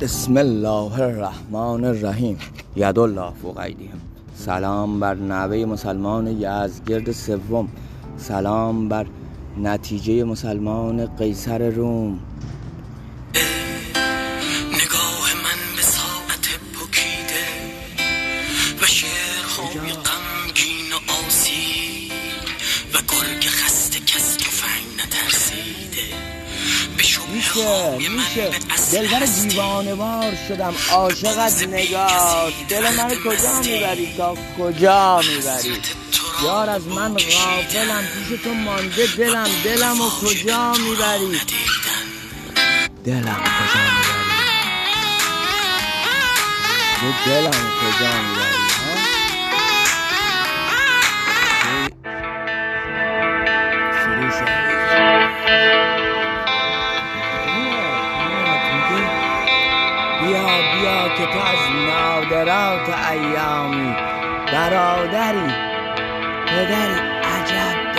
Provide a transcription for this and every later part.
بسم الله الرحمن الرحیم. الله فوق ایدیهم. سلام بر نوه مسلمان یزگرد سوم. سلام بر نتیجه مسلمان قیصر روم. نگاه من به ساعت پکیده و شعرهای غمگین و آسی و گرگ میشه میشه. دلبر دیوانه وار شدم عاشقت نگاه دل من کجا می‌بری؟ تا کجا می‌بری؟ یار از من غافلم پیش تو مانده دلم. دلم و کجا می‌بری؟ دلم کجا می‌بری؟ دلم کجا می‌بری؟ بیا بیا که تو از نادرات ایامی. برادری پدری عجب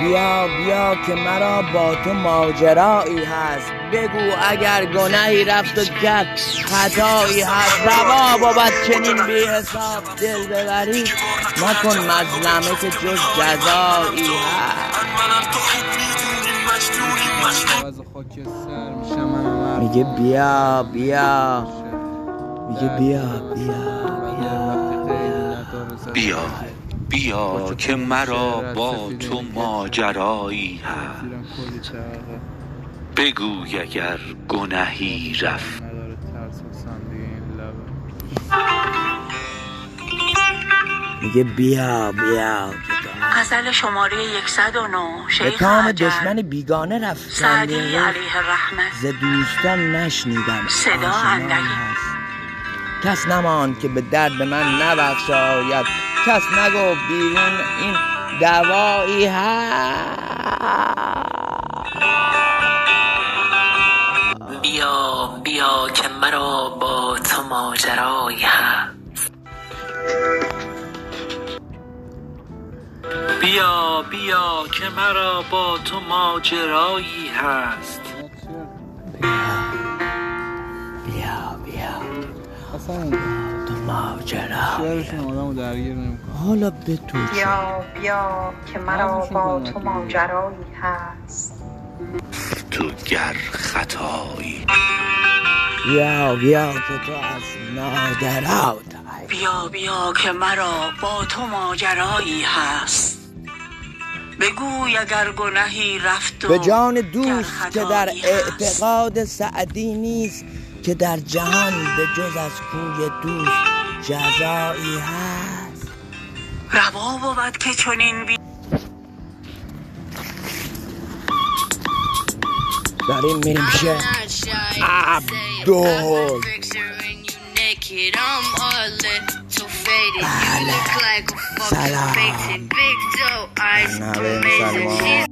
بیا بیا که مرا با تو ماجرایی هست. بگو اگر گناهی رفت و کرد خطایی هست روا بود چنین بی حساب دل ببری نکن مظلمه که جز جزایی هست. میگه بیا بیا. میگه بیا بیا. بیا بیا که مرا با تو ماجرایی هست. بگوی اگر گنهی رفت. میگه بیا بیا. غزل شماره 109 به شیخ کام عجل. دشمن بیگانه رفت سعدی علیه رحمت ز دوستان نشنیدم. صدا اندکی. کس نماند که به درد من نبخشاید. کس نگو بیرون این دوایی هست. بیا بیا که مرا با تو ماجرایی هست. بیا بیا. اصلا تو ماجرا. شعرشون آدمو درگیر نمی‌کنه. حالا به تو؟ بیا بیا که مرا با تو ماجرایی هست. تو گر خطایی. بیا بیا که تو از نادرات بیا بیا که مرا با تو ماجرایی هست. بگوی اگر گنهی رفت به جان دوست که در. اعتقاد سعدی نیست که در جهان به جز از کوی دوست جزایی هست. روا بود که چنین بی داریم میریم پیش عبدال I'm all little faded. You look like a fucking Salam. big toe eyes. Amazing.